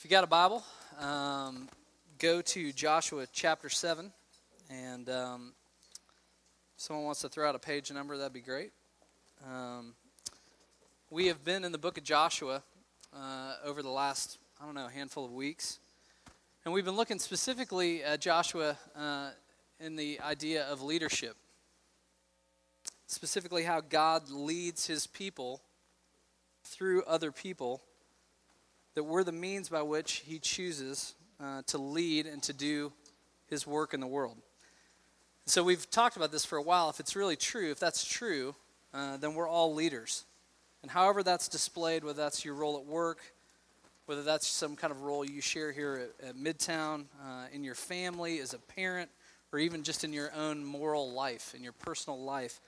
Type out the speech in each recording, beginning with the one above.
If you got a Bible, um, go to Joshua chapter 7. And um, if someone wants to throw out a page number, that'd be great. Um, we have been in the book of Joshua uh, over the last, I don't know, handful of weeks. And we've been looking specifically at Joshua uh, in the idea of leadership, specifically how God leads his people through other people, that we're the means by which he chooses uh, to lead and to do his work in the world. So we've talked about this for a while. If it's really true, if that's true, uh, then we're all leaders. And however that's displayed, whether that's your role at work, whether that's some kind of role you share here at, at Midtown, uh, in your family, as a parent, or even just in your own moral life, in your personal life,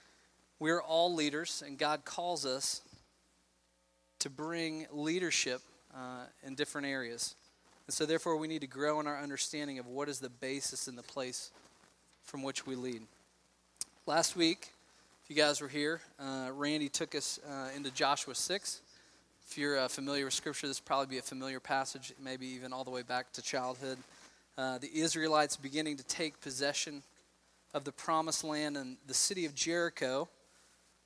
we're all leaders, and God calls us to bring leadership uh, in different areas. And so, therefore, we need to grow in our understanding of what is the basis and the place from which we lead. Last week, if you guys were here, uh, Randy took us uh, into Joshua 6. If you're uh, familiar with Scripture, this probably be a familiar passage, maybe even all the way back to childhood. Uh, the Israelites beginning to take possession of the promised land, and the city of Jericho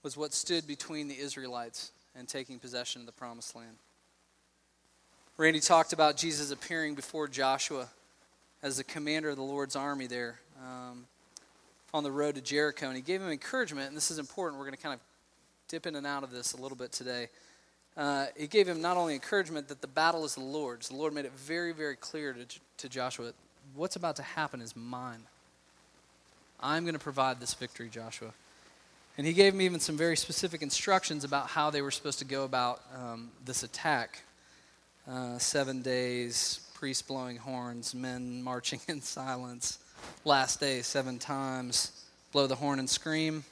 was what stood between the Israelites and taking possession of the promised land. Randy talked about Jesus appearing before Joshua as the commander of the Lord's army there um, on the road to Jericho. And he gave him encouragement, and this is important. We're going to kind of dip in and out of this a little bit today. Uh, he gave him not only encouragement that the battle is the Lord's, the Lord made it very, very clear to, to Joshua what's about to happen is mine. I'm going to provide this victory, Joshua. And he gave him even some very specific instructions about how they were supposed to go about um, this attack. Uh, seven days, priests blowing horns, men marching in silence. Last day, seven times, blow the horn and scream.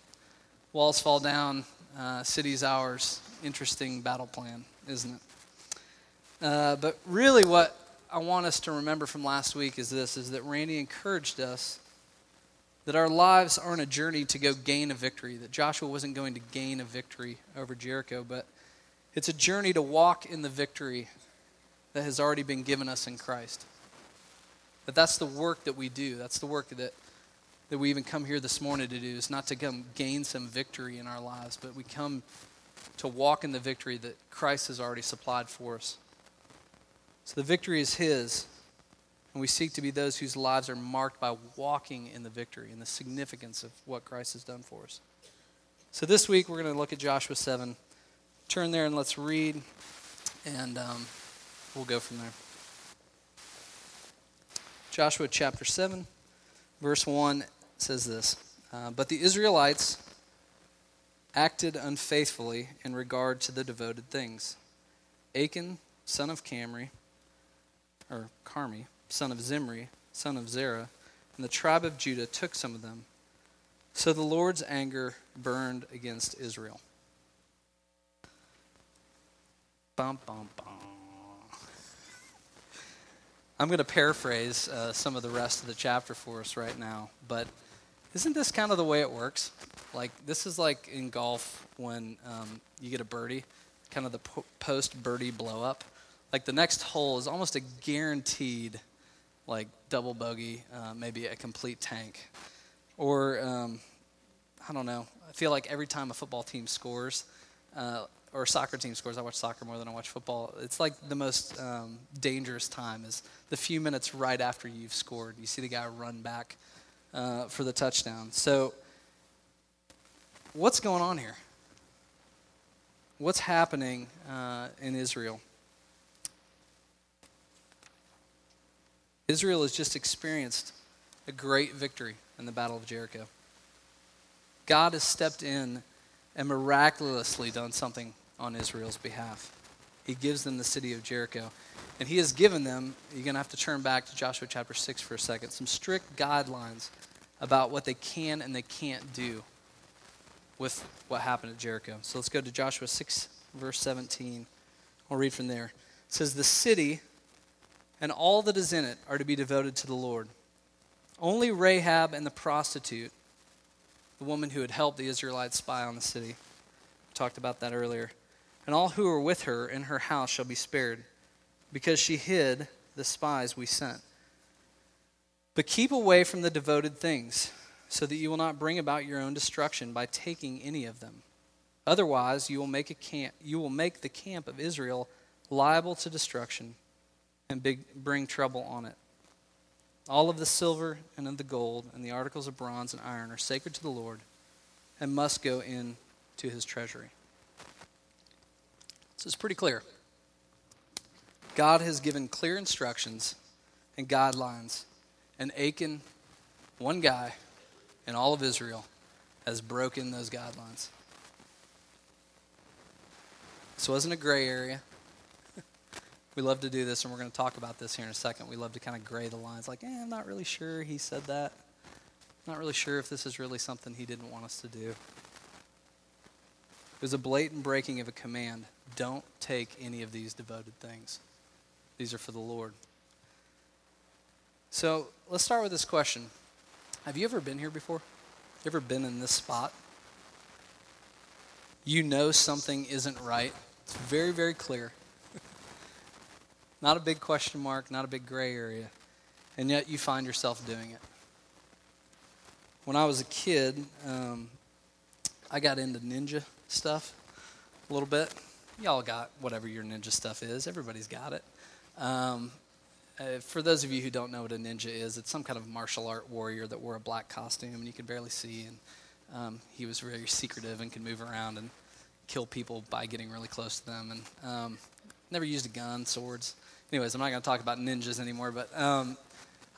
Walls fall down, uh, city's ours. Interesting battle plan, isn't it? Uh, but really, what I want us to remember from last week is this: is that Randy encouraged us that our lives aren't a journey to go gain a victory. That Joshua wasn't going to gain a victory over Jericho, but it's a journey to walk in the victory that has already been given us in Christ. That that's the work that we do. That's the work that, that we even come here this morning to do is not to come gain some victory in our lives, but we come to walk in the victory that Christ has already supplied for us. So the victory is His, and we seek to be those whose lives are marked by walking in the victory and the significance of what Christ has done for us. So this week we're going to look at Joshua 7. Turn there and let's read. And. Um, we'll go from there. Joshua chapter 7, verse 1 says this uh, But the Israelites acted unfaithfully in regard to the devoted things. Achan, son of Camri, or Carmi, son of Zimri, son of Zerah, and the tribe of Judah took some of them. So the Lord's anger burned against Israel. Bum, bum, bum. I'm going to paraphrase uh, some of the rest of the chapter for us right now, but isn't this kind of the way it works? Like, this is like in golf when um, you get a birdie, kind of the po- post birdie blow up. Like, the next hole is almost a guaranteed, like, double bogey, uh, maybe a complete tank. Or, um, I don't know, I feel like every time a football team scores, uh, or soccer team scores. I watch soccer more than I watch football. It's like the most um, dangerous time is the few minutes right after you've scored. You see the guy run back uh, for the touchdown. So, what's going on here? What's happening uh, in Israel? Israel has just experienced a great victory in the Battle of Jericho. God has stepped in and miraculously done something on Israel's behalf. He gives them the city of Jericho. And he has given them, you're going to have to turn back to Joshua chapter 6 for a second, some strict guidelines about what they can and they can't do with what happened at Jericho. So let's go to Joshua 6, verse 17. We'll read from there. It says, The city and all that is in it are to be devoted to the Lord. Only Rahab and the prostitute, the woman who had helped the Israelites spy on the city, talked about that earlier and all who are with her in her house shall be spared. because she hid the spies we sent. But keep away from the devoted things, so that you will not bring about your own destruction by taking any of them. Otherwise, you will make, a camp, you will make the camp of Israel liable to destruction and big, bring trouble on it. All of the silver and of the gold and the articles of bronze and iron are sacred to the Lord and must go in to his treasury. So it's pretty clear. God has given clear instructions and guidelines, and Achan, one guy in all of Israel, has broken those guidelines. This wasn't a gray area. we love to do this, and we're going to talk about this here in a second. We love to kind of gray the lines, like, eh, I'm not really sure he said that. Not really sure if this is really something he didn't want us to do. It was a blatant breaking of a command. Don't take any of these devoted things. These are for the Lord. So let's start with this question Have you ever been here before? You ever been in this spot? You know something isn't right. It's very, very clear. not a big question mark, not a big gray area. And yet you find yourself doing it. When I was a kid, um, I got into ninja stuff a little bit. Y'all got whatever your ninja stuff is, everybody's got it. Um, uh, for those of you who don't know what a ninja is, it's some kind of martial art warrior that wore a black costume and you could barely see. And um, he was very secretive and could move around and kill people by getting really close to them. And um, never used a gun, swords. Anyways, I'm not going to talk about ninjas anymore, but um,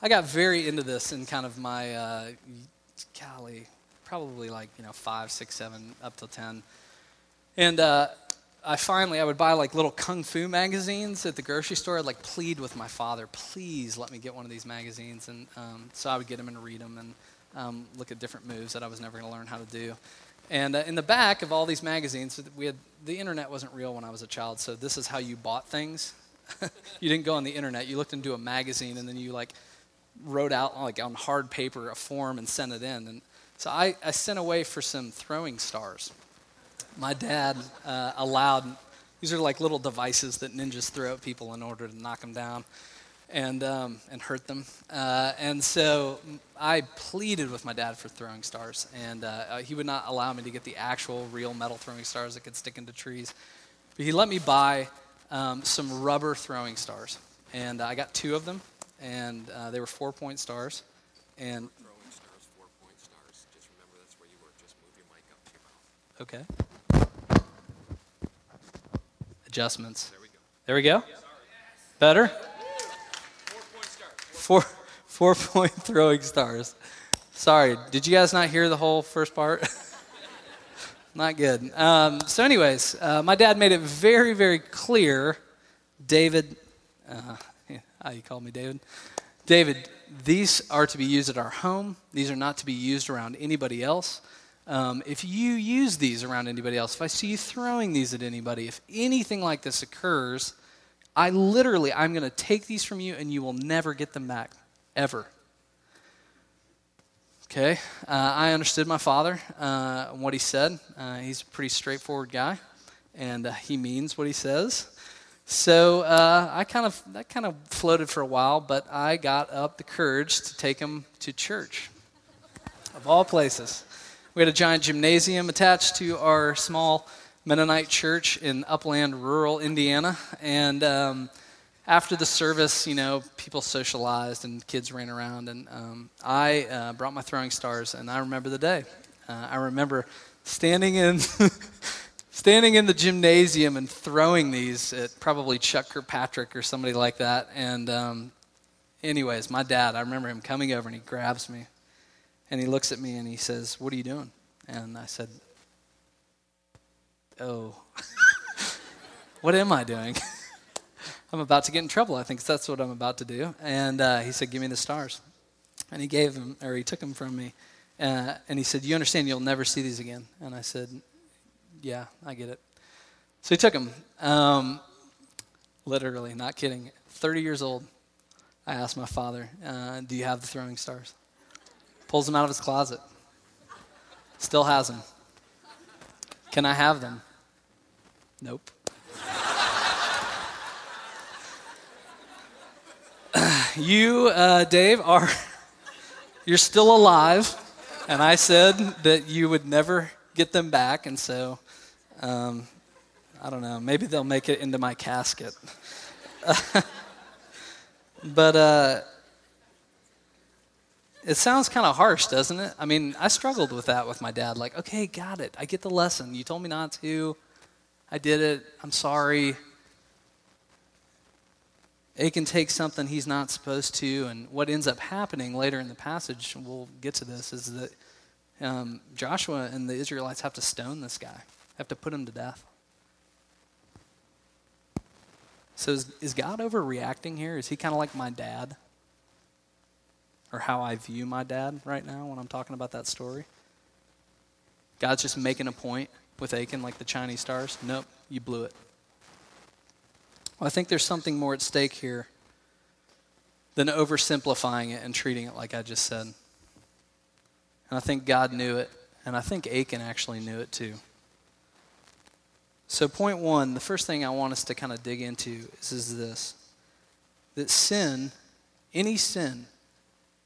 I got very into this in kind of my, uh, probably like, you know, five, six, seven, up till 10. And uh, I finally, I would buy like little kung fu magazines at the grocery store. I'd like plead with my father, please let me get one of these magazines. And um, so I would get them and read them and um, look at different moves that I was never going to learn how to do. And uh, in the back of all these magazines, we had the internet wasn't real when I was a child, so this is how you bought things. you didn't go on the internet. You looked into a magazine and then you like wrote out like on hard paper a form and sent it in. And so I, I sent away for some throwing stars my dad uh, allowed these are like little devices that ninjas throw at people in order to knock them down and um, and hurt them. Uh, and so I pleaded with my dad for throwing stars, and uh, uh, he would not allow me to get the actual real metal throwing stars that could stick into trees. But he let me buy um, some rubber throwing stars, and I got two of them, and uh, they were four point stars. And throwing stars, four point stars. Just remember that's where you work. Just move your mic up to your mouth. Okay adjustments. There we go. Better? Four, four point throwing stars. Sorry, did you guys not hear the whole first part? not good. Um, so, anyways, uh, my dad made it very, very clear. David, uh, yeah, how you call me, David? David, these are to be used at our home. These are not to be used around anybody else. Um, if you use these around anybody else, if I see you throwing these at anybody, if anything like this occurs, I literally, I'm going to take these from you and you will never get them back, ever. Okay, uh, I understood my father, uh, what he said. Uh, he's a pretty straightforward guy, and uh, he means what he says. So uh, I kind of that kind of floated for a while, but I got up the courage to take him to church, of all places. We had a giant gymnasium attached to our small Mennonite church in upland, rural Indiana. And um, after the service, you know, people socialized and kids ran around. And um, I uh, brought my throwing stars, and I remember the day. Uh, I remember standing in. standing in the gymnasium and throwing these at probably Chuck Kirkpatrick or somebody like that. And, um, anyways, my dad, I remember him coming over and he grabs me and he looks at me and he says, What are you doing? And I said, Oh, what am I doing? I'm about to get in trouble. I think that's what I'm about to do. And uh, he said, Give me the stars. And he gave them, or he took them from me. Uh, and he said, You understand you'll never see these again? And I said, Yeah, I get it. So he took them. Um, literally, not kidding. 30 years old, I asked my father, uh, Do you have the throwing stars? Pulls them out of his closet. Still has them. Can I have them? Nope. you, uh, Dave, are you're still alive, and I said that you would never get them back, and so um, I don't know. Maybe they'll make it into my casket. but uh, it sounds kind of harsh, doesn't it? I mean, I struggled with that with my dad. Like, okay, got it. I get the lesson. You told me not to. I did it. I'm sorry. Achan takes something he's not supposed to, and what ends up happening later in the passage, we'll get to this, is that um, Joshua and the Israelites have to stone this guy, have to put him to death. So is, is God overreacting here? Is he kind of like my dad? Or how I view my dad right now when I'm talking about that story. God's just making a point with Achan like the Chinese stars. Nope, you blew it. Well, I think there's something more at stake here than oversimplifying it and treating it like I just said. And I think God knew it, and I think Achan actually knew it too. So, point one, the first thing I want us to kind of dig into is, is this that sin, any sin,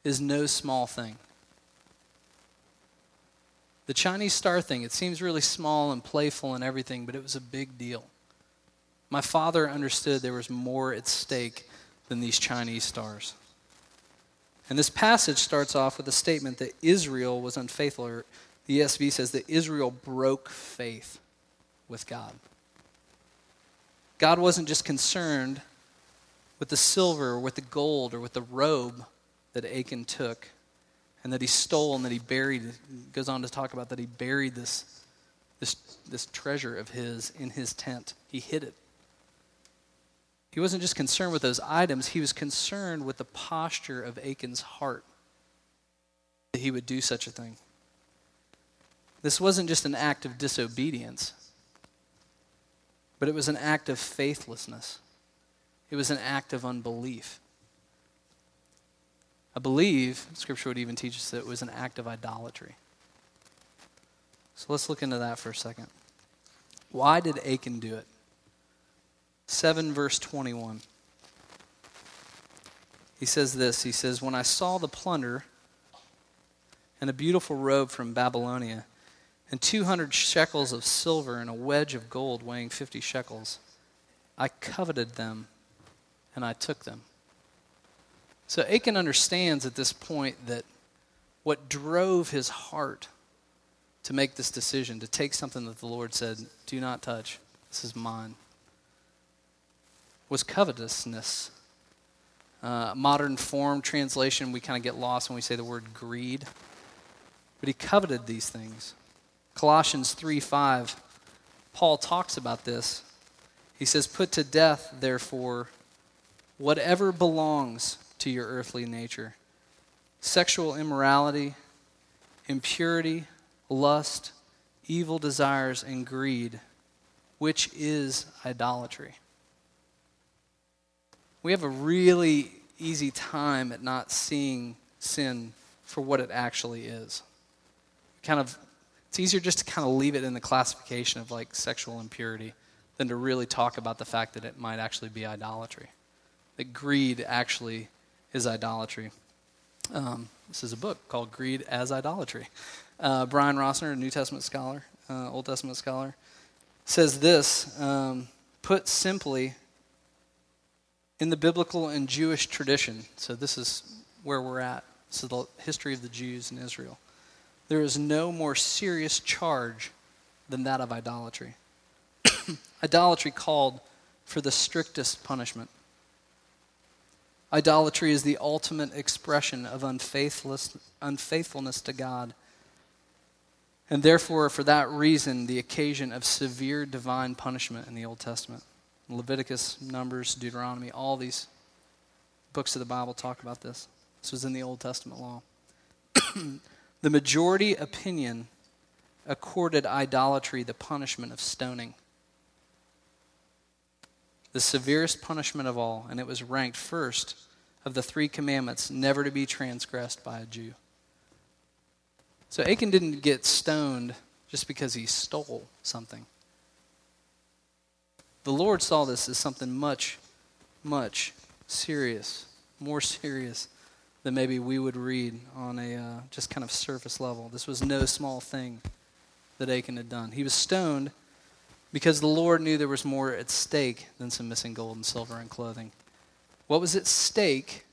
is no small thing. The Chinese star thing, it seems really small and playful and everything, but it was a big deal. My father understood there was more at stake than these Chinese stars. And this passage starts off with a statement that Israel was unfaithful, or the ESV says that Israel broke faith with God. God wasn't just concerned with the silver or with the gold or with the robe that Achan took and that he stole and that he buried. Goes on to talk about that he buried this, this, this treasure of his in his tent. He hid it. He wasn't just concerned with those items, he was concerned with the posture of Achan's heart that he would do such a thing. This wasn't just an act of disobedience, but it was an act of faithlessness. It was an act of unbelief. I believe Scripture would even teach us that it was an act of idolatry. So let's look into that for a second. Why did Achan do it? 7 verse 21. He says this He says, When I saw the plunder and a beautiful robe from Babylonia, and 200 shekels of silver and a wedge of gold weighing 50 shekels, I coveted them and I took them. So Achan understands at this point that what drove his heart to make this decision, to take something that the Lord said, do not touch, this is mine, was covetousness. Uh, modern form translation, we kind of get lost when we say the word greed. But he coveted these things. Colossians 3 5, Paul talks about this. He says, Put to death, therefore, whatever belongs to your earthly nature sexual immorality, impurity, lust, evil desires, and greed, which is idolatry. We have a really easy time at not seeing sin for what it actually is. Kind of, it's easier just to kind of leave it in the classification of like sexual impurity than to really talk about the fact that it might actually be idolatry. That greed actually is idolatry. Um, this is a book called Greed as Idolatry. Uh, Brian Rosner, a New Testament scholar, uh, Old Testament scholar, says this um, put simply, in the biblical and Jewish tradition, so this is where we're at, is the history of the Jews in Israel. There is no more serious charge than that of idolatry. idolatry called for the strictest punishment. Idolatry is the ultimate expression of unfaithfulness to God. And therefore, for that reason, the occasion of severe divine punishment in the Old Testament. Leviticus, Numbers, Deuteronomy, all these books of the Bible talk about this. This was in the Old Testament law. the majority opinion accorded idolatry the punishment of stoning the severest punishment of all, and it was ranked first of the three commandments never to be transgressed by a Jew. So Achan didn't get stoned just because he stole something. The Lord saw this as something much, much serious, more serious than maybe we would read on a uh, just kind of surface level. This was no small thing that Achan had done. He was stoned because the Lord knew there was more at stake than some missing gold and silver and clothing. What was at stake,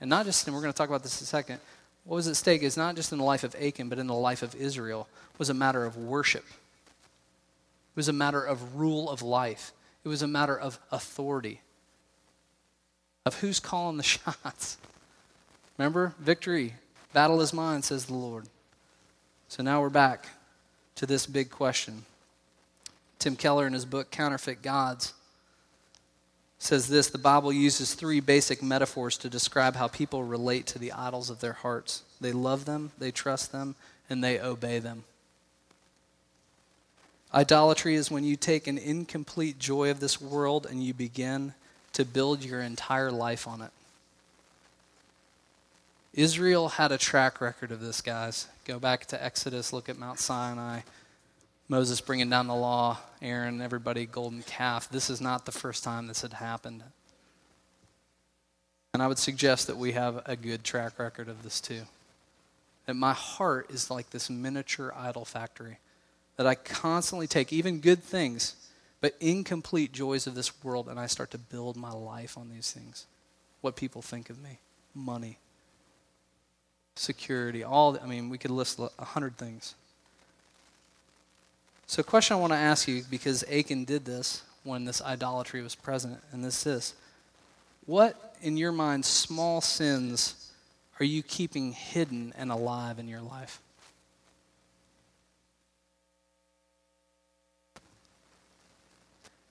and not just, and we're going to talk about this in a second, what was at stake is not just in the life of Achan, but in the life of Israel, was a matter of worship. It was a matter of rule of life. It was a matter of authority, of who's calling the shots. Remember? Victory. Battle is mine, says the Lord. So now we're back to this big question. Tim Keller, in his book Counterfeit Gods, says this the Bible uses three basic metaphors to describe how people relate to the idols of their hearts they love them, they trust them, and they obey them. Idolatry is when you take an incomplete joy of this world and you begin to build your entire life on it. Israel had a track record of this, guys. Go back to Exodus, look at Mount Sinai, Moses bringing down the law, Aaron, everybody, golden calf. This is not the first time this had happened. And I would suggest that we have a good track record of this too. That my heart is like this miniature idol factory. That I constantly take even good things, but incomplete joys of this world, and I start to build my life on these things. What people think of me, money, security, all, I mean, we could list a hundred things. So, a question I want to ask you, because Achan did this when this idolatry was present, and this is what, in your mind, small sins are you keeping hidden and alive in your life?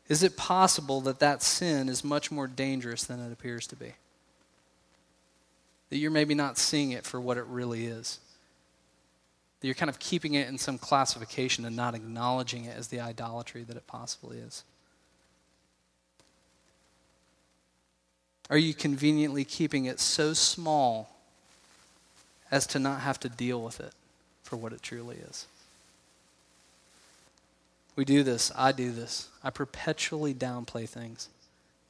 Is it possible that that sin is much more dangerous than it appears to be? That you're maybe not seeing it for what it really is? That you're kind of keeping it in some classification and not acknowledging it as the idolatry that it possibly is. Are you conveniently keeping it so small as to not have to deal with it for what it truly is? We do this. I do this. I perpetually downplay things.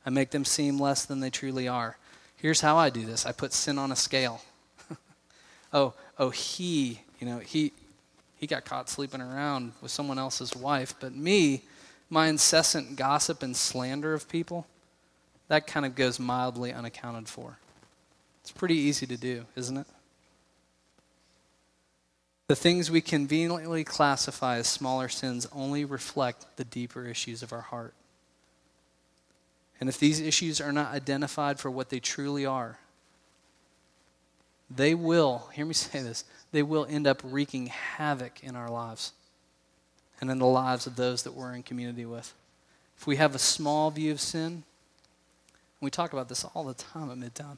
I make them seem less than they truly are. Here's how I do this I put sin on a scale. oh, oh, he you know, he he got caught sleeping around with someone else's wife, but me, my incessant gossip and slander of people, that kind of goes mildly unaccounted for. It's pretty easy to do, isn't it? The things we conveniently classify as smaller sins only reflect the deeper issues of our heart. And if these issues are not identified for what they truly are, they will, hear me say this, they will end up wreaking havoc in our lives and in the lives of those that we're in community with. If we have a small view of sin, we talk about this all the time at Midtown,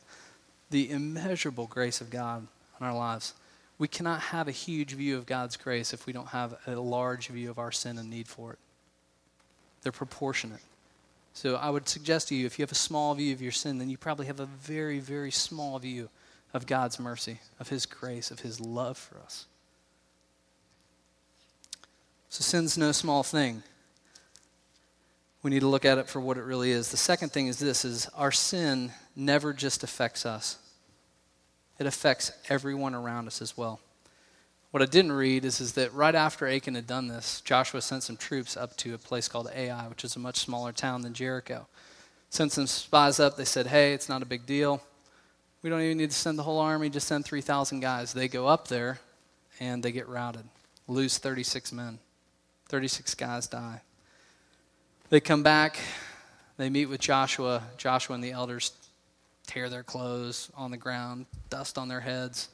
the immeasurable grace of God in our lives. We cannot have a huge view of God's grace if we don't have a large view of our sin and need for it. They're proportionate. So I would suggest to you if you have a small view of your sin, then you probably have a very, very small view of God's mercy, of His grace, of His love for us. So sin's no small thing. We need to look at it for what it really is. The second thing is this is our sin never just affects us. It affects everyone around us as well. What I didn't read is, is that right after Achan had done this, Joshua sent some troops up to a place called Ai, which is a much smaller town than Jericho. Sent some spies up. They said, hey, it's not a big deal. We don't even need to send the whole army, just send 3,000 guys. They go up there and they get routed, lose 36 men. 36 guys die. They come back, they meet with Joshua. Joshua and the elders tear their clothes on the ground, dust on their heads.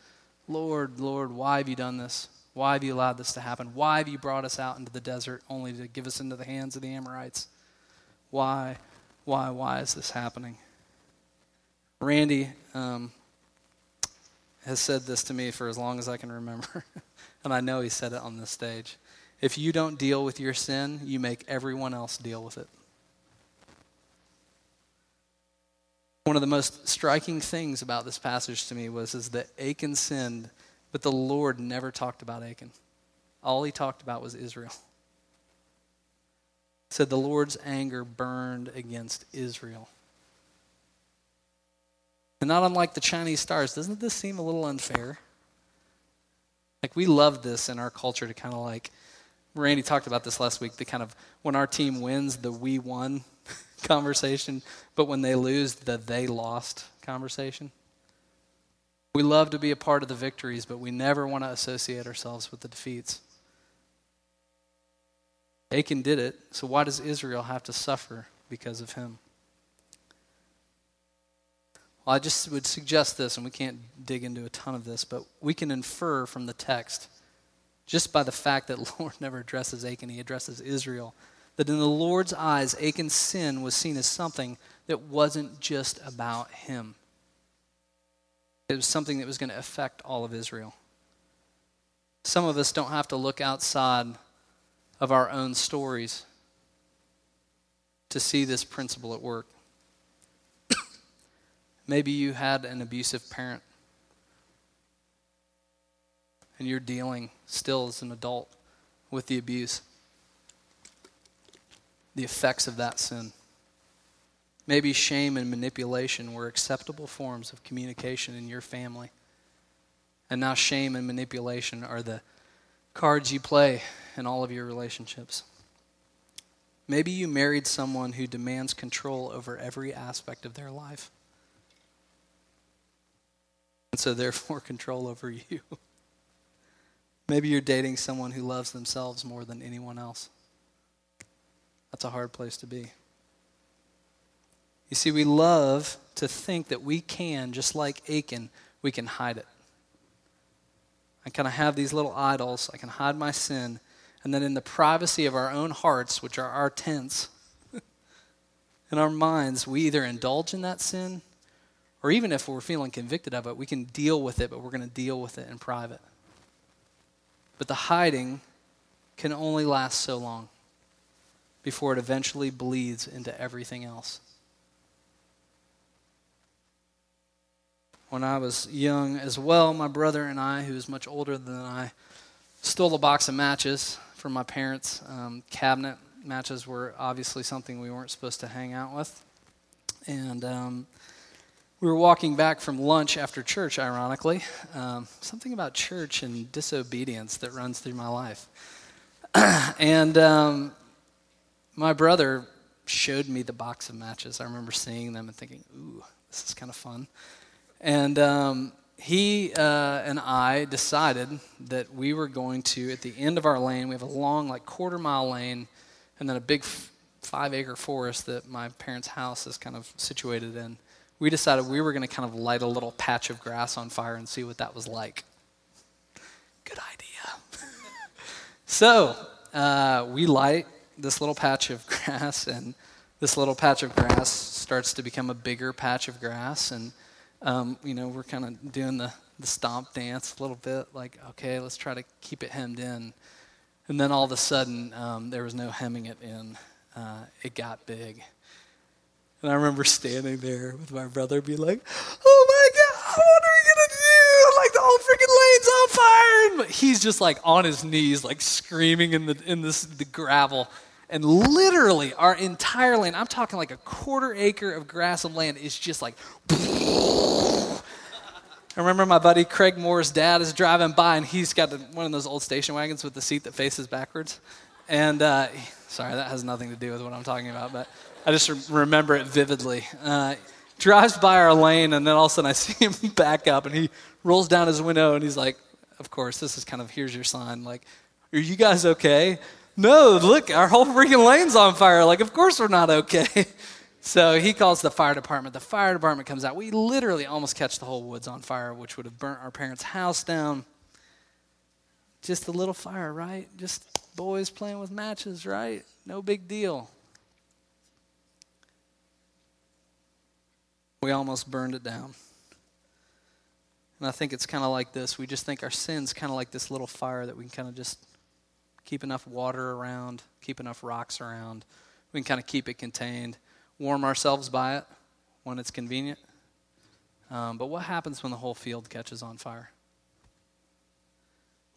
Lord, Lord, why have you done this? Why have you allowed this to happen? Why have you brought us out into the desert only to give us into the hands of the Amorites? Why, why, why is this happening? Randy um, has said this to me for as long as I can remember, and I know he said it on this stage. If you don't deal with your sin, you make everyone else deal with it. One of the most striking things about this passage to me was is that Achan sinned, but the Lord never talked about Achan. All he talked about was Israel. said the Lord's anger burned against Israel. And not unlike the Chinese stars, doesn't this seem a little unfair? Like, we love this in our culture to kind of like, Randy talked about this last week, the kind of when our team wins, the we won conversation, but when they lose, the they lost conversation. We love to be a part of the victories, but we never want to associate ourselves with the defeats. Achan did it, so why does Israel have to suffer because of him? Well, I just would suggest this, and we can't dig into a ton of this, but we can infer from the text, just by the fact that Lord never addresses Achan, he addresses Israel, that in the Lord's eyes, Achan's sin was seen as something that wasn't just about him. It was something that was going to affect all of Israel. Some of us don't have to look outside of our own stories to see this principle at work. Maybe you had an abusive parent and you're dealing still as an adult with the abuse, the effects of that sin. Maybe shame and manipulation were acceptable forms of communication in your family. And now shame and manipulation are the cards you play in all of your relationships. Maybe you married someone who demands control over every aspect of their life. And so, therefore, control over you. Maybe you're dating someone who loves themselves more than anyone else. That's a hard place to be. You see, we love to think that we can, just like Achan, we can hide it. I kind of have these little idols. I can hide my sin. And then in the privacy of our own hearts, which are our tents, in our minds, we either indulge in that sin, or even if we're feeling convicted of it, we can deal with it, but we're going to deal with it in private. But the hiding can only last so long before it eventually bleeds into everything else. when I was young as well. My brother and I, who is much older than I, stole a box of matches from my parents' um, cabinet. Matches were obviously something we weren't supposed to hang out with. And um, we were walking back from lunch after church, ironically. Um, something about church and disobedience that runs through my life. and um, my brother showed me the box of matches. I remember seeing them and thinking, ooh, this is kind of fun. And um, he uh, and I decided that we were going to, at the end of our lane, we have a long, like quarter mile lane, and then a big f- five acre forest that my parents' house is kind of situated in. We decided we were going to kind of light a little patch of grass on fire and see what that was like. Good idea. so uh, we light this little patch of grass, and this little patch of grass starts to become a bigger patch of grass, and um, you know, we're kind of doing the, the stomp dance a little bit, like, okay, let's try to keep it hemmed in. And then all of a sudden, um, there was no hemming it in. Uh, it got big. And I remember standing there with my brother, be like, oh my God, what are we going to do? Like, the whole freaking lane's on fire. But he's just like on his knees, like screaming in the, in this, the gravel. And literally, our entire land, I'm talking like a quarter acre of grass and land, is just like. I remember my buddy Craig Moore's dad is driving by, and he's got one of those old station wagons with the seat that faces backwards. And uh, sorry, that has nothing to do with what I'm talking about, but I just remember it vividly. Uh, drives by our lane, and then all of a sudden I see him back up, and he rolls down his window, and he's like, "Of course, this is kind of here's your sign. Like, are you guys okay?" No, look, our whole freaking lane's on fire. Like, of course we're not okay. So he calls the fire department. The fire department comes out. We literally almost catch the whole woods on fire, which would have burnt our parents' house down. Just a little fire, right? Just boys playing with matches, right? No big deal. We almost burned it down. And I think it's kind of like this. We just think our sin's kind of like this little fire that we can kind of just keep enough water around, keep enough rocks around. We can kind of keep it contained warm ourselves by it when it's convenient. Um, but what happens when the whole field catches on fire?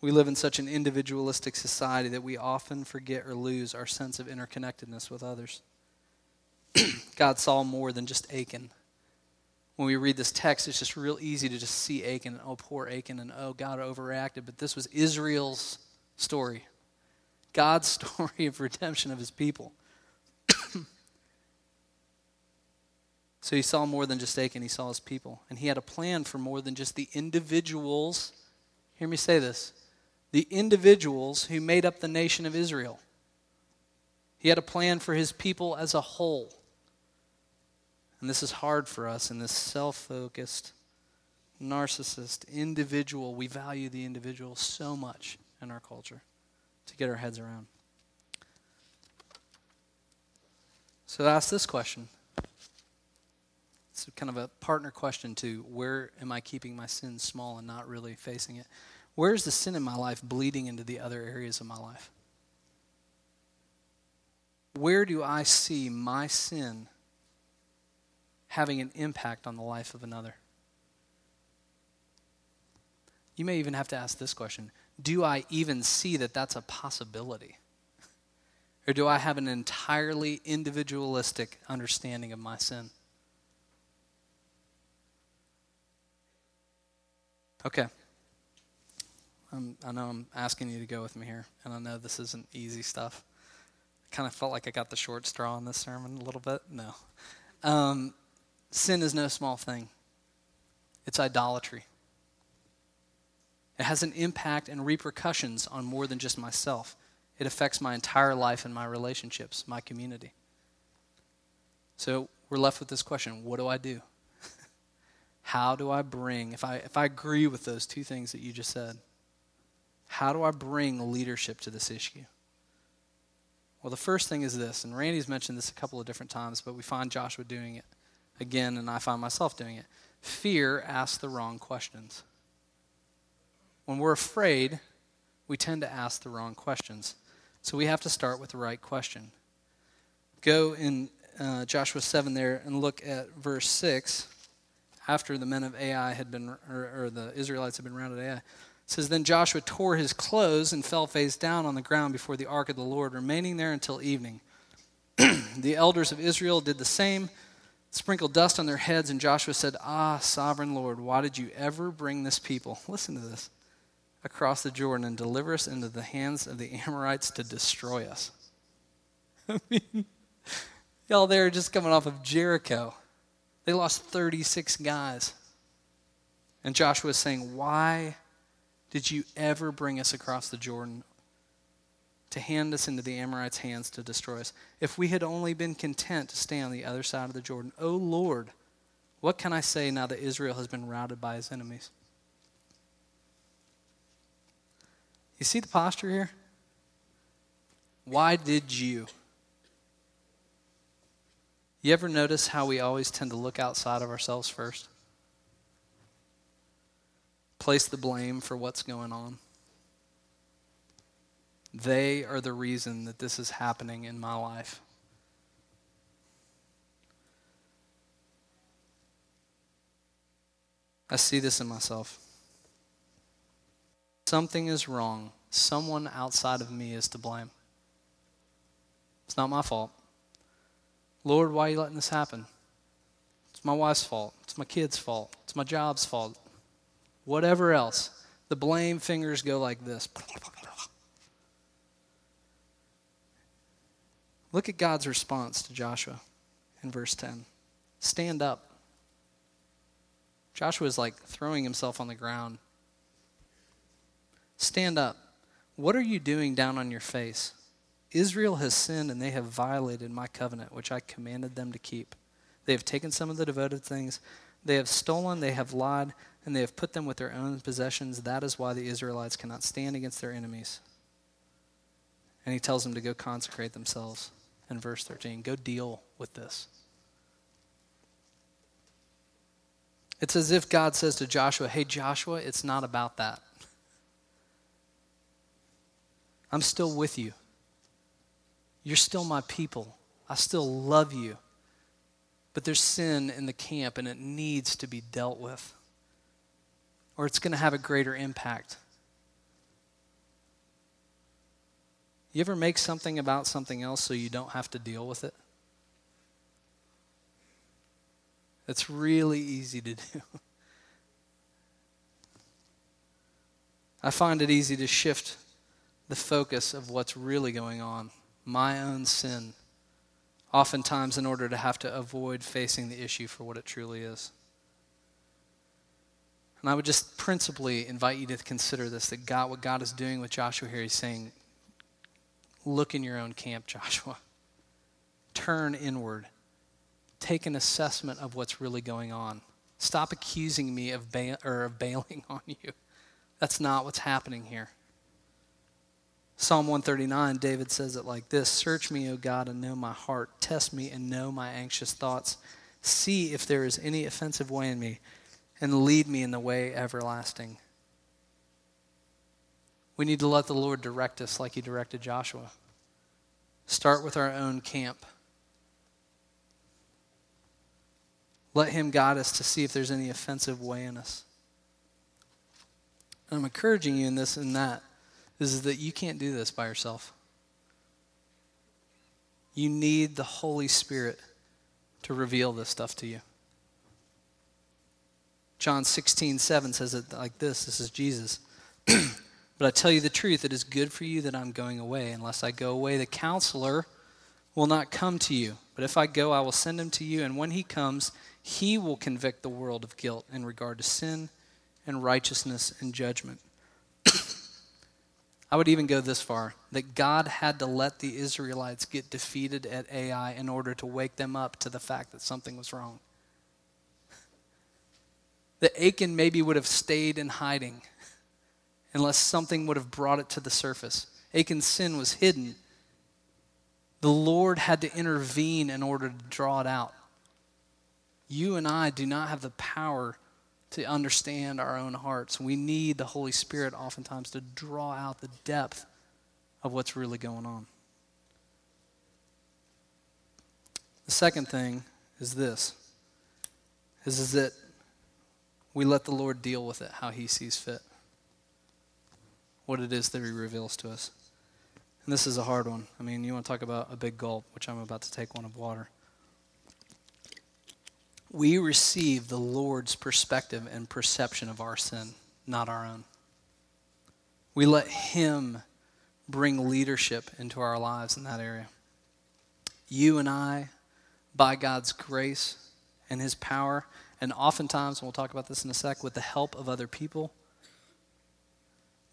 We live in such an individualistic society that we often forget or lose our sense of interconnectedness with others. God saw more than just Achan. When we read this text, it's just real easy to just see Achan, and, oh, poor Achan, and oh, God overreacted. But this was Israel's story, God's story of redemption of his people. so he saw more than just Achan, he saw his people. And he had a plan for more than just the individuals. Hear me say this the individuals who made up the nation of Israel. He had a plan for his people as a whole. And this is hard for us in this self focused, narcissist, individual. We value the individual so much in our culture to get our heads around. So ask this question. It's kind of a partner question to where am I keeping my sins small and not really facing it? Where's the sin in my life bleeding into the other areas of my life? Where do I see my sin having an impact on the life of another? You may even have to ask this question Do I even see that that's a possibility? Or do I have an entirely individualistic understanding of my sin? Okay. I'm, i know I'm asking you to go with me here, and I know this isn't easy stuff. I kind of felt like I got the short straw in this sermon a little bit. No. Um, Sin is no small thing, it's idolatry. It has an impact and repercussions on more than just myself. It affects my entire life and my relationships, my community. So we're left with this question what do I do? how do I bring, if I, if I agree with those two things that you just said, how do I bring leadership to this issue? Well, the first thing is this, and Randy's mentioned this a couple of different times, but we find Joshua doing it again, and I find myself doing it. Fear asks the wrong questions. When we're afraid, we tend to ask the wrong questions. So we have to start with the right question. Go in uh, Joshua 7 there and look at verse 6. After the men of Ai had been, or, or the Israelites had been rounded Ai, it says, Then Joshua tore his clothes and fell face down on the ground before the ark of the Lord, remaining there until evening. the elders of Israel did the same sprinkled dust on their heads, and Joshua said, Ah, sovereign Lord, why did you ever bring this people? Listen to this across the Jordan and deliver us into the hands of the Amorites to destroy us. I mean, y'all, they're just coming off of Jericho. They lost 36 guys. And Joshua is saying, Why did you ever bring us across the Jordan to hand us into the Amorites' hands to destroy us. If we had only been content to stay on the other side of the Jordan, O oh Lord, what can I say now that Israel has been routed by his enemies? You see the posture here? Why did you? You ever notice how we always tend to look outside of ourselves first? Place the blame for what's going on. They are the reason that this is happening in my life. I see this in myself. Something is wrong. Someone outside of me is to blame. It's not my fault. Lord, why are you letting this happen? It's my wife's fault. It's my kid's fault. It's my job's fault. Whatever else. The blame fingers go like this. Look at God's response to Joshua in verse 10 Stand up. Joshua is like throwing himself on the ground. Stand up. What are you doing down on your face? Israel has sinned and they have violated my covenant, which I commanded them to keep. They have taken some of the devoted things. They have stolen, they have lied, and they have put them with their own possessions. That is why the Israelites cannot stand against their enemies. And he tells them to go consecrate themselves in verse 13. Go deal with this. It's as if God says to Joshua, Hey, Joshua, it's not about that. I'm still with you. You're still my people. I still love you. But there's sin in the camp and it needs to be dealt with, or it's going to have a greater impact. You ever make something about something else so you don't have to deal with it? It's really easy to do. I find it easy to shift the focus of what's really going on, my own sin, oftentimes in order to have to avoid facing the issue for what it truly is. And I would just principally invite you to consider this that God, what God is doing with Joshua here, He's saying, look in your own camp, Joshua. Turn inward. Take an assessment of what's really going on. Stop accusing me of, or of bailing on you. That's not what's happening here. Psalm 139, David says it like this Search me, O God, and know my heart. Test me and know my anxious thoughts. See if there is any offensive way in me, and lead me in the way everlasting. We need to let the Lord direct us like he directed Joshua. Start with our own camp. Let him guide us to see if there's any offensive way in us. And I'm encouraging you in this and that is that you can't do this by yourself. You need the Holy Spirit to reveal this stuff to you. John 16, 7 says it like this this is Jesus. but I tell you the truth, it is good for you that I'm going away. Unless I go away, the counselor will not come to you. But if I go, I will send him to you. And when he comes, he will convict the world of guilt in regard to sin and righteousness and judgment. I would even go this far that God had to let the Israelites get defeated at Ai in order to wake them up to the fact that something was wrong. That Achan maybe would have stayed in hiding unless something would have brought it to the surface. Achan's sin was hidden. The Lord had to intervene in order to draw it out. You and I do not have the power to understand our own hearts. We need the Holy Spirit oftentimes to draw out the depth of what's really going on. The second thing is this is, is that we let the Lord deal with it how he sees fit. What it is that he reveals to us. And this is a hard one. I mean, you want to talk about a big gulp, which I'm about to take one of water we receive the Lord's perspective and perception of our sin, not our own. We let Him bring leadership into our lives in that area. You and I, by God's grace and His power, and oftentimes, and we'll talk about this in a sec, with the help of other people,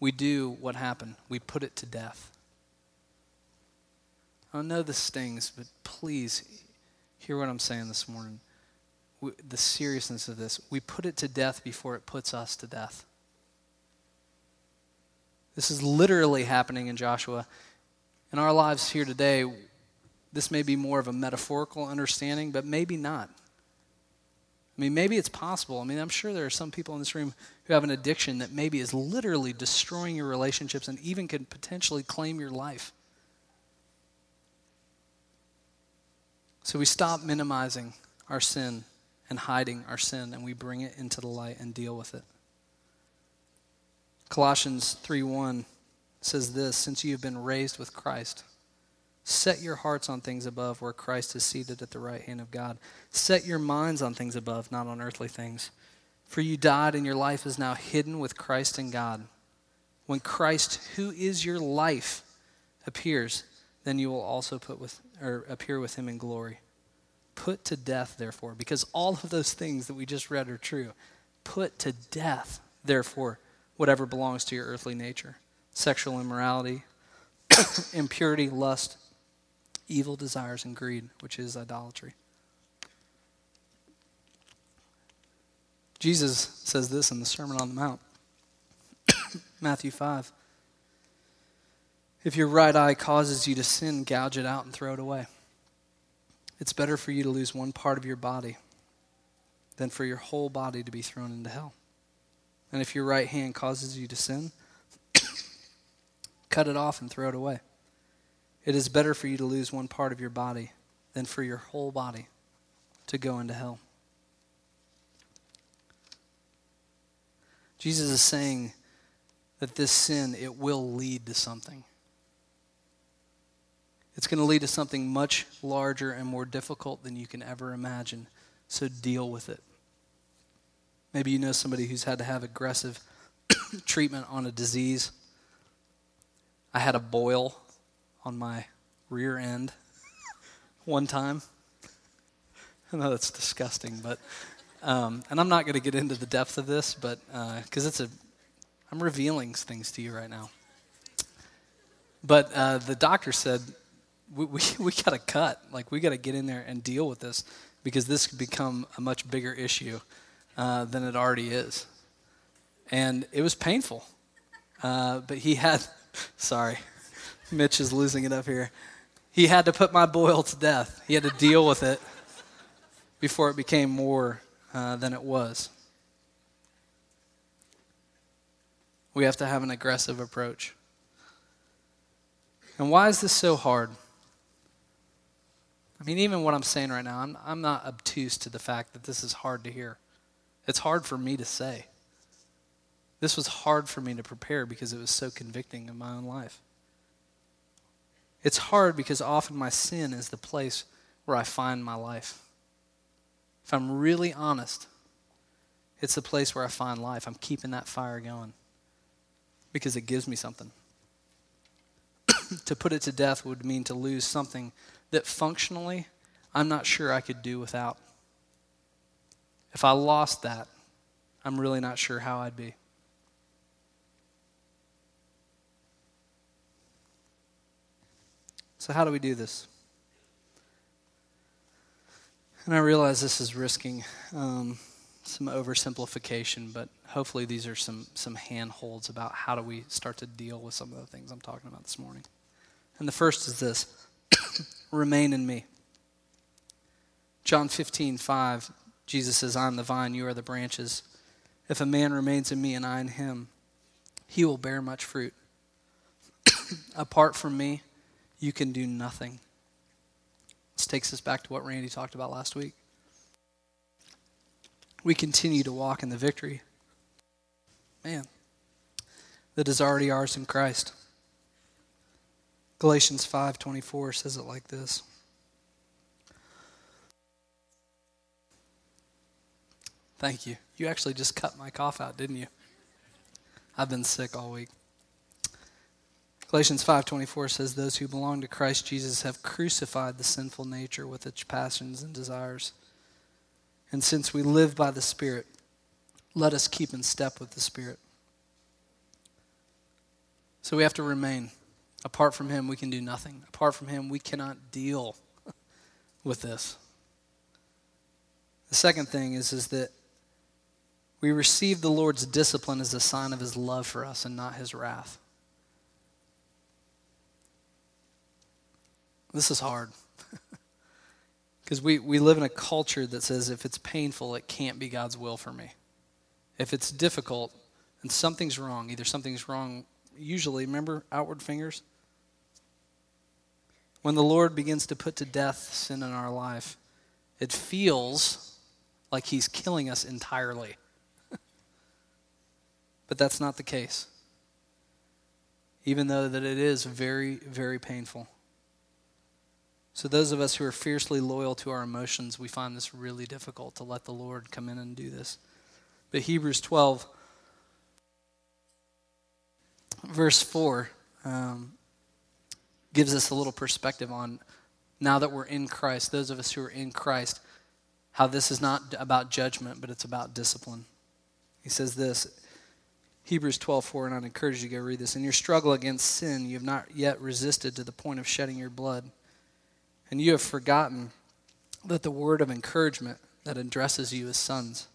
we do what happened. We put it to death. I know this stings, but please hear what I'm saying this morning the seriousness of this. We put it to death before it puts us to death. This is literally happening in Joshua. In our lives here today, this may be more of a metaphorical understanding, but maybe not. I mean, maybe it's possible. I mean, I'm sure there are some people in this room who have an addiction that maybe is literally destroying your relationships and even could potentially claim your life. So we stop minimizing our sin and hiding our sin, and we bring it into the light and deal with it. Colossians 3:1 says this, since you have been raised with Christ, set your hearts on things above where Christ is seated at the right hand of God. Set your minds on things above, not on earthly things. For you died and your life is now hidden with Christ in God. When Christ, who is your life, appears, then you will also put with or appear with him in glory. Put to death, therefore, because all of those things that we just read are true. Put to death, therefore, whatever belongs to your earthly nature sexual immorality, impurity, lust, evil desires, and greed, which is idolatry. Jesus says this in the Sermon on the Mount, Matthew 5. If your right eye causes you to sin, gouge it out and throw it away. It's better for you to lose one part of your body than for your whole body to be thrown into hell. And if your right hand causes you to sin, cut it off and throw it away. It is better for you to lose one part of your body than for your whole body to go into hell. Jesus is saying that this sin, it will lead to something. It's going to lead to something much larger and more difficult than you can ever imagine. So deal with it. Maybe you know somebody who's had to have aggressive treatment on a disease. I had a boil on my rear end one time. I know that's disgusting, but um, and I'm not going to get into the depth of this, but because uh, it's a, I'm revealing things to you right now. But uh, the doctor said we we, we got to cut, like we got to get in there and deal with this because this could become a much bigger issue uh, than it already is, and it was painful. Uh, but he had, sorry, Mitch is losing it up here. He had to put my boil to death. He had to deal with it before it became more uh, than it was. We have to have an aggressive approach. And why is this so hard? I mean, even what I'm saying right now, I'm, I'm not obtuse to the fact that this is hard to hear. It's hard for me to say. This was hard for me to prepare because it was so convicting in my own life. It's hard because often my sin is the place where I find my life. If I'm really honest, it's the place where I find life. I'm keeping that fire going because it gives me something. to put it to death would mean to lose something that functionally I'm not sure I could do without. If I lost that, I'm really not sure how I'd be. So, how do we do this? And I realize this is risking um, some oversimplification, but hopefully these are some, some handholds about how do we start to deal with some of the things I'm talking about this morning. And the first is this remain in me. John 15, 5, Jesus says, I am the vine, you are the branches. If a man remains in me and I in him, he will bear much fruit. Apart from me, you can do nothing. This takes us back to what Randy talked about last week. We continue to walk in the victory, man, that is already ours in Christ. Galatians 5:24 says it like this. Thank you. You actually just cut my cough out, didn't you? I've been sick all week. Galatians 5:24 says those who belong to Christ Jesus have crucified the sinful nature with its passions and desires. And since we live by the Spirit, let us keep in step with the Spirit. So we have to remain Apart from Him, we can do nothing. Apart from Him, we cannot deal with this. The second thing is, is that we receive the Lord's discipline as a sign of His love for us and not His wrath. This is hard. Because we, we live in a culture that says if it's painful, it can't be God's will for me. If it's difficult, and something's wrong, either something's wrong, usually, remember outward fingers? when the Lord begins to put to death sin in our life, it feels like He's killing us entirely. but that's not the case. Even though that it is very, very painful. So those of us who are fiercely loyal to our emotions, we find this really difficult to let the Lord come in and do this. But Hebrews 12, verse 4, um, gives us a little perspective on now that we're in Christ, those of us who are in Christ, how this is not about judgment, but it's about discipline. He says this Hebrews 12, 4, and I'd encourage you to go read this. In your struggle against sin, you have not yet resisted to the point of shedding your blood. And you have forgotten that the word of encouragement that addresses you as sons.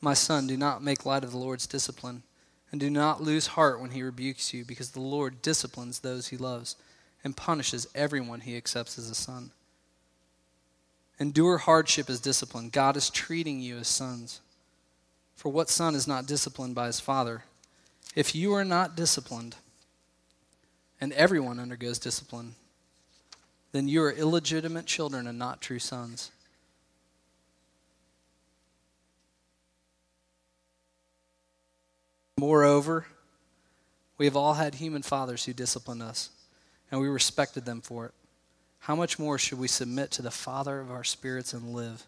My son, do not make light of the Lord's discipline, and do not lose heart when he rebukes you, because the Lord disciplines those he loves and punishes everyone he accepts as a son. Endure hardship as discipline. God is treating you as sons. For what son is not disciplined by his father? If you are not disciplined, and everyone undergoes discipline, then you are illegitimate children and not true sons. Moreover, we have all had human fathers who disciplined us and we respected them for it. How much more should we submit to the Father of our spirits and live?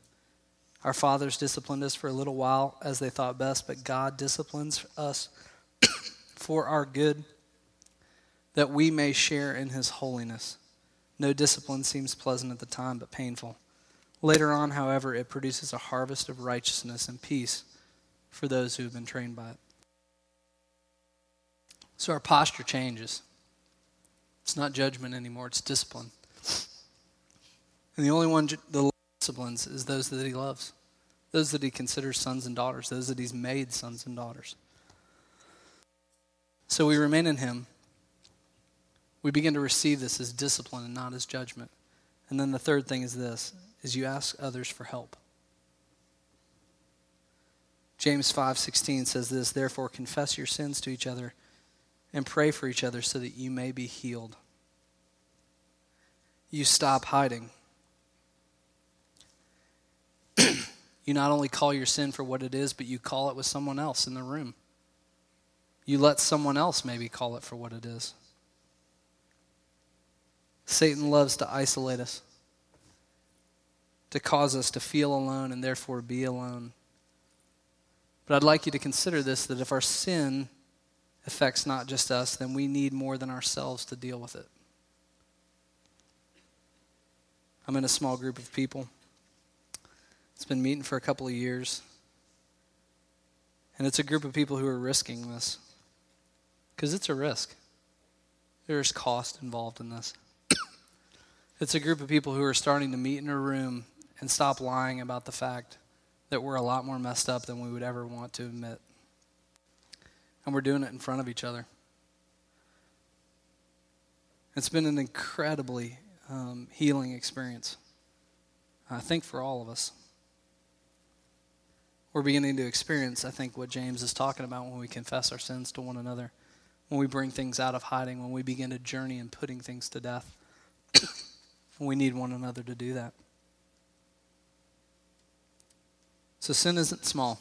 Our fathers disciplined us for a little while as they thought best, but God disciplines us for our good, that we may share in his holiness. No discipline seems pleasant at the time, but painful. Later on, however, it produces a harvest of righteousness and peace for those who have been trained by it. So our posture changes. It's not judgment anymore, it's discipline. And the only one the disciplines is those that he loves, those that he considers sons and daughters, those that he's made sons and daughters. So we remain in him. We begin to receive this as discipline and not as judgment. And then the third thing is this is you ask others for help. James 5:16 says this, therefore confess your sins to each other and pray for each other so that you may be healed. You stop hiding. you not only call your sin for what it is, but you call it with someone else in the room. You let someone else maybe call it for what it is. Satan loves to isolate us, to cause us to feel alone and therefore be alone. But I'd like you to consider this that if our sin affects not just us, then we need more than ourselves to deal with it. I'm in a small group of people. It's been meeting for a couple of years. And it's a group of people who are risking this because it's a risk. There's cost involved in this. It's a group of people who are starting to meet in a room and stop lying about the fact that we're a lot more messed up than we would ever want to admit. And we're doing it in front of each other. It's been an incredibly um, healing experience, I think, for all of us. We're beginning to experience, I think, what James is talking about when we confess our sins to one another, when we bring things out of hiding, when we begin a journey in putting things to death. we need one another to do that. So sin isn't small.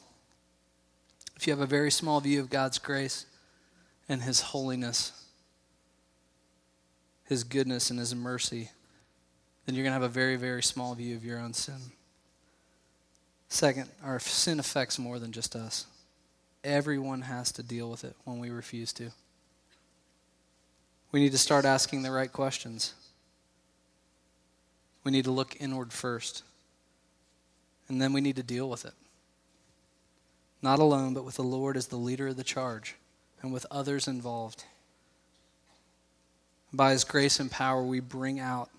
If you have a very small view of God's grace and His holiness, His goodness and His mercy, then you're going to have a very, very small view of your own sin. Second, our sin affects more than just us. Everyone has to deal with it when we refuse to. We need to start asking the right questions. We need to look inward first. And then we need to deal with it. Not alone, but with the Lord as the leader of the charge and with others involved. By his grace and power, we bring out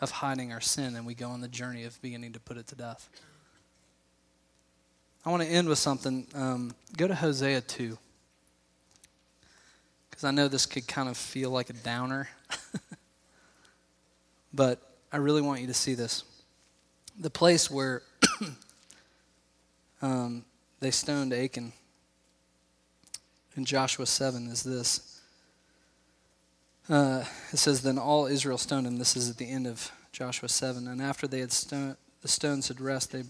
of hiding our sin and we go on the journey of beginning to put it to death. I want to end with something. Um, go to Hosea 2. Because I know this could kind of feel like a downer. but I really want you to see this. The place where um, they stoned Achan in Joshua 7 is this. Uh, it says, Then all Israel stoned him. This is at the end of Joshua 7. And after they had stoned, the stones had rest, they,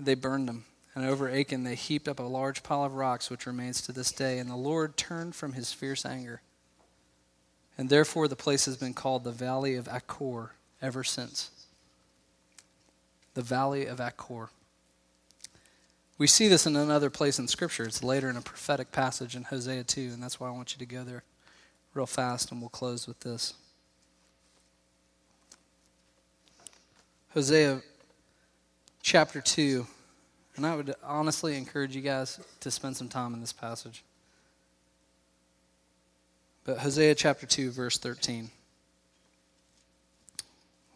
they burned them. And over Achan they heaped up a large pile of rocks, which remains to this day. And the Lord turned from his fierce anger. And therefore the place has been called the Valley of Achor ever since. The Valley of Achor. We see this in another place in Scripture. It's later in a prophetic passage in Hosea 2, and that's why I want you to go there real fast, and we'll close with this. Hosea chapter 2, and I would honestly encourage you guys to spend some time in this passage. But Hosea chapter 2, verse 13.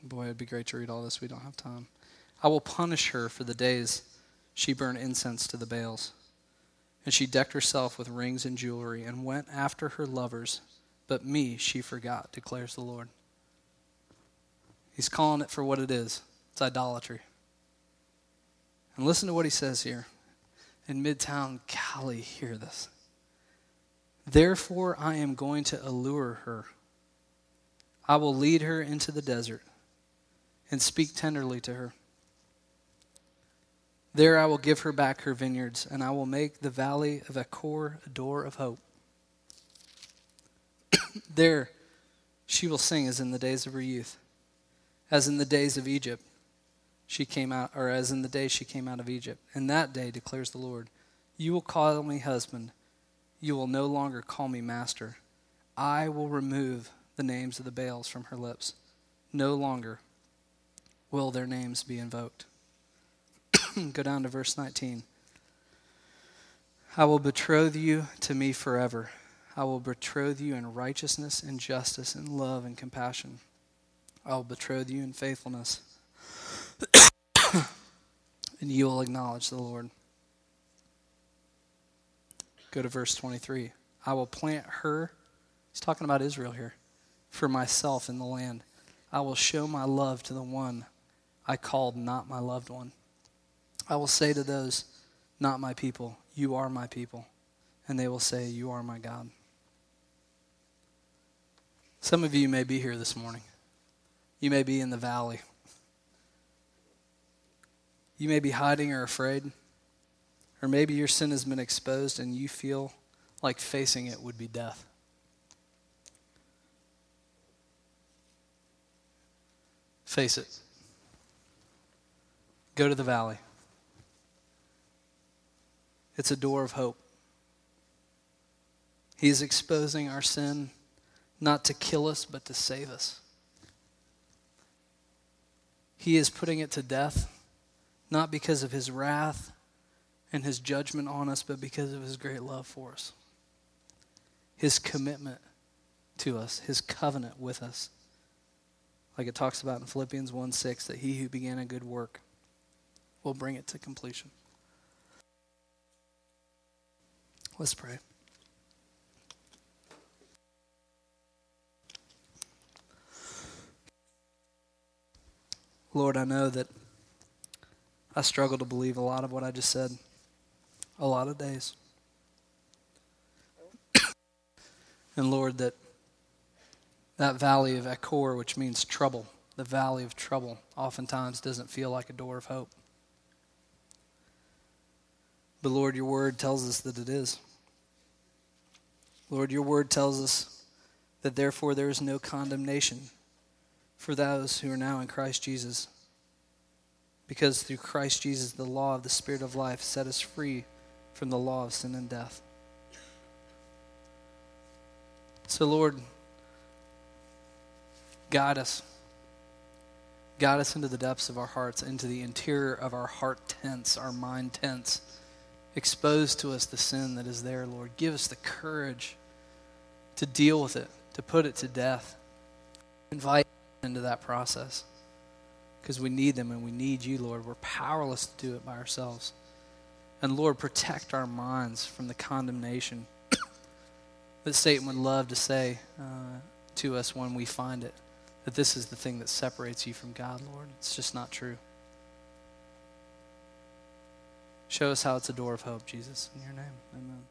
Boy, it'd be great to read all this. We don't have time. I will punish her for the days she burned incense to the Baals. And she decked herself with rings and jewelry and went after her lovers, but me she forgot, declares the Lord. He's calling it for what it is it's idolatry. And listen to what he says here. In Midtown, Cali, hear this. Therefore, I am going to allure her. I will lead her into the desert and speak tenderly to her. There I will give her back her vineyards, and I will make the valley of Achor a door of hope. there she will sing as in the days of her youth, as in the days of Egypt, she came out, or as in the day she came out of Egypt. In that day, declares the Lord, you will call me husband. You will no longer call me master. I will remove the names of the Baals from her lips. No longer will their names be invoked. Go down to verse 19. I will betroth you to me forever. I will betroth you in righteousness and justice and love and compassion. I will betroth you in faithfulness. and you will acknowledge the Lord. Go to verse 23. I will plant her, he's talking about Israel here, for myself in the land. I will show my love to the one I called not my loved one. I will say to those, not my people, you are my people. And they will say, You are my God. Some of you may be here this morning. You may be in the valley. You may be hiding or afraid. Or maybe your sin has been exposed and you feel like facing it would be death. Face it. Go to the valley. It's a door of hope. He is exposing our sin not to kill us, but to save us. He is putting it to death, not because of his wrath and his judgment on us, but because of his great love for us. His commitment to us, his covenant with us. Like it talks about in Philippians 1 6, that he who began a good work will bring it to completion. Let's pray. Lord, I know that I struggle to believe a lot of what I just said, a lot of days. and Lord, that that valley of Achor, which means trouble, the valley of trouble, oftentimes doesn't feel like a door of hope. But Lord, your word tells us that it is. Lord, your word tells us that therefore there is no condemnation for those who are now in Christ Jesus. Because through Christ Jesus, the law of the Spirit of life set us free from the law of sin and death. So, Lord, guide us. Guide us into the depths of our hearts, into the interior of our heart tents, our mind tents. Expose to us the sin that is there, Lord. Give us the courage to deal with it, to put it to death. Invite into that process because we need them and we need you, Lord. We're powerless to do it by ourselves. And Lord, protect our minds from the condemnation that Satan would love to say uh, to us when we find it that this is the thing that separates you from God, Lord. It's just not true. Show us how it's a door of hope, Jesus. In your name, amen.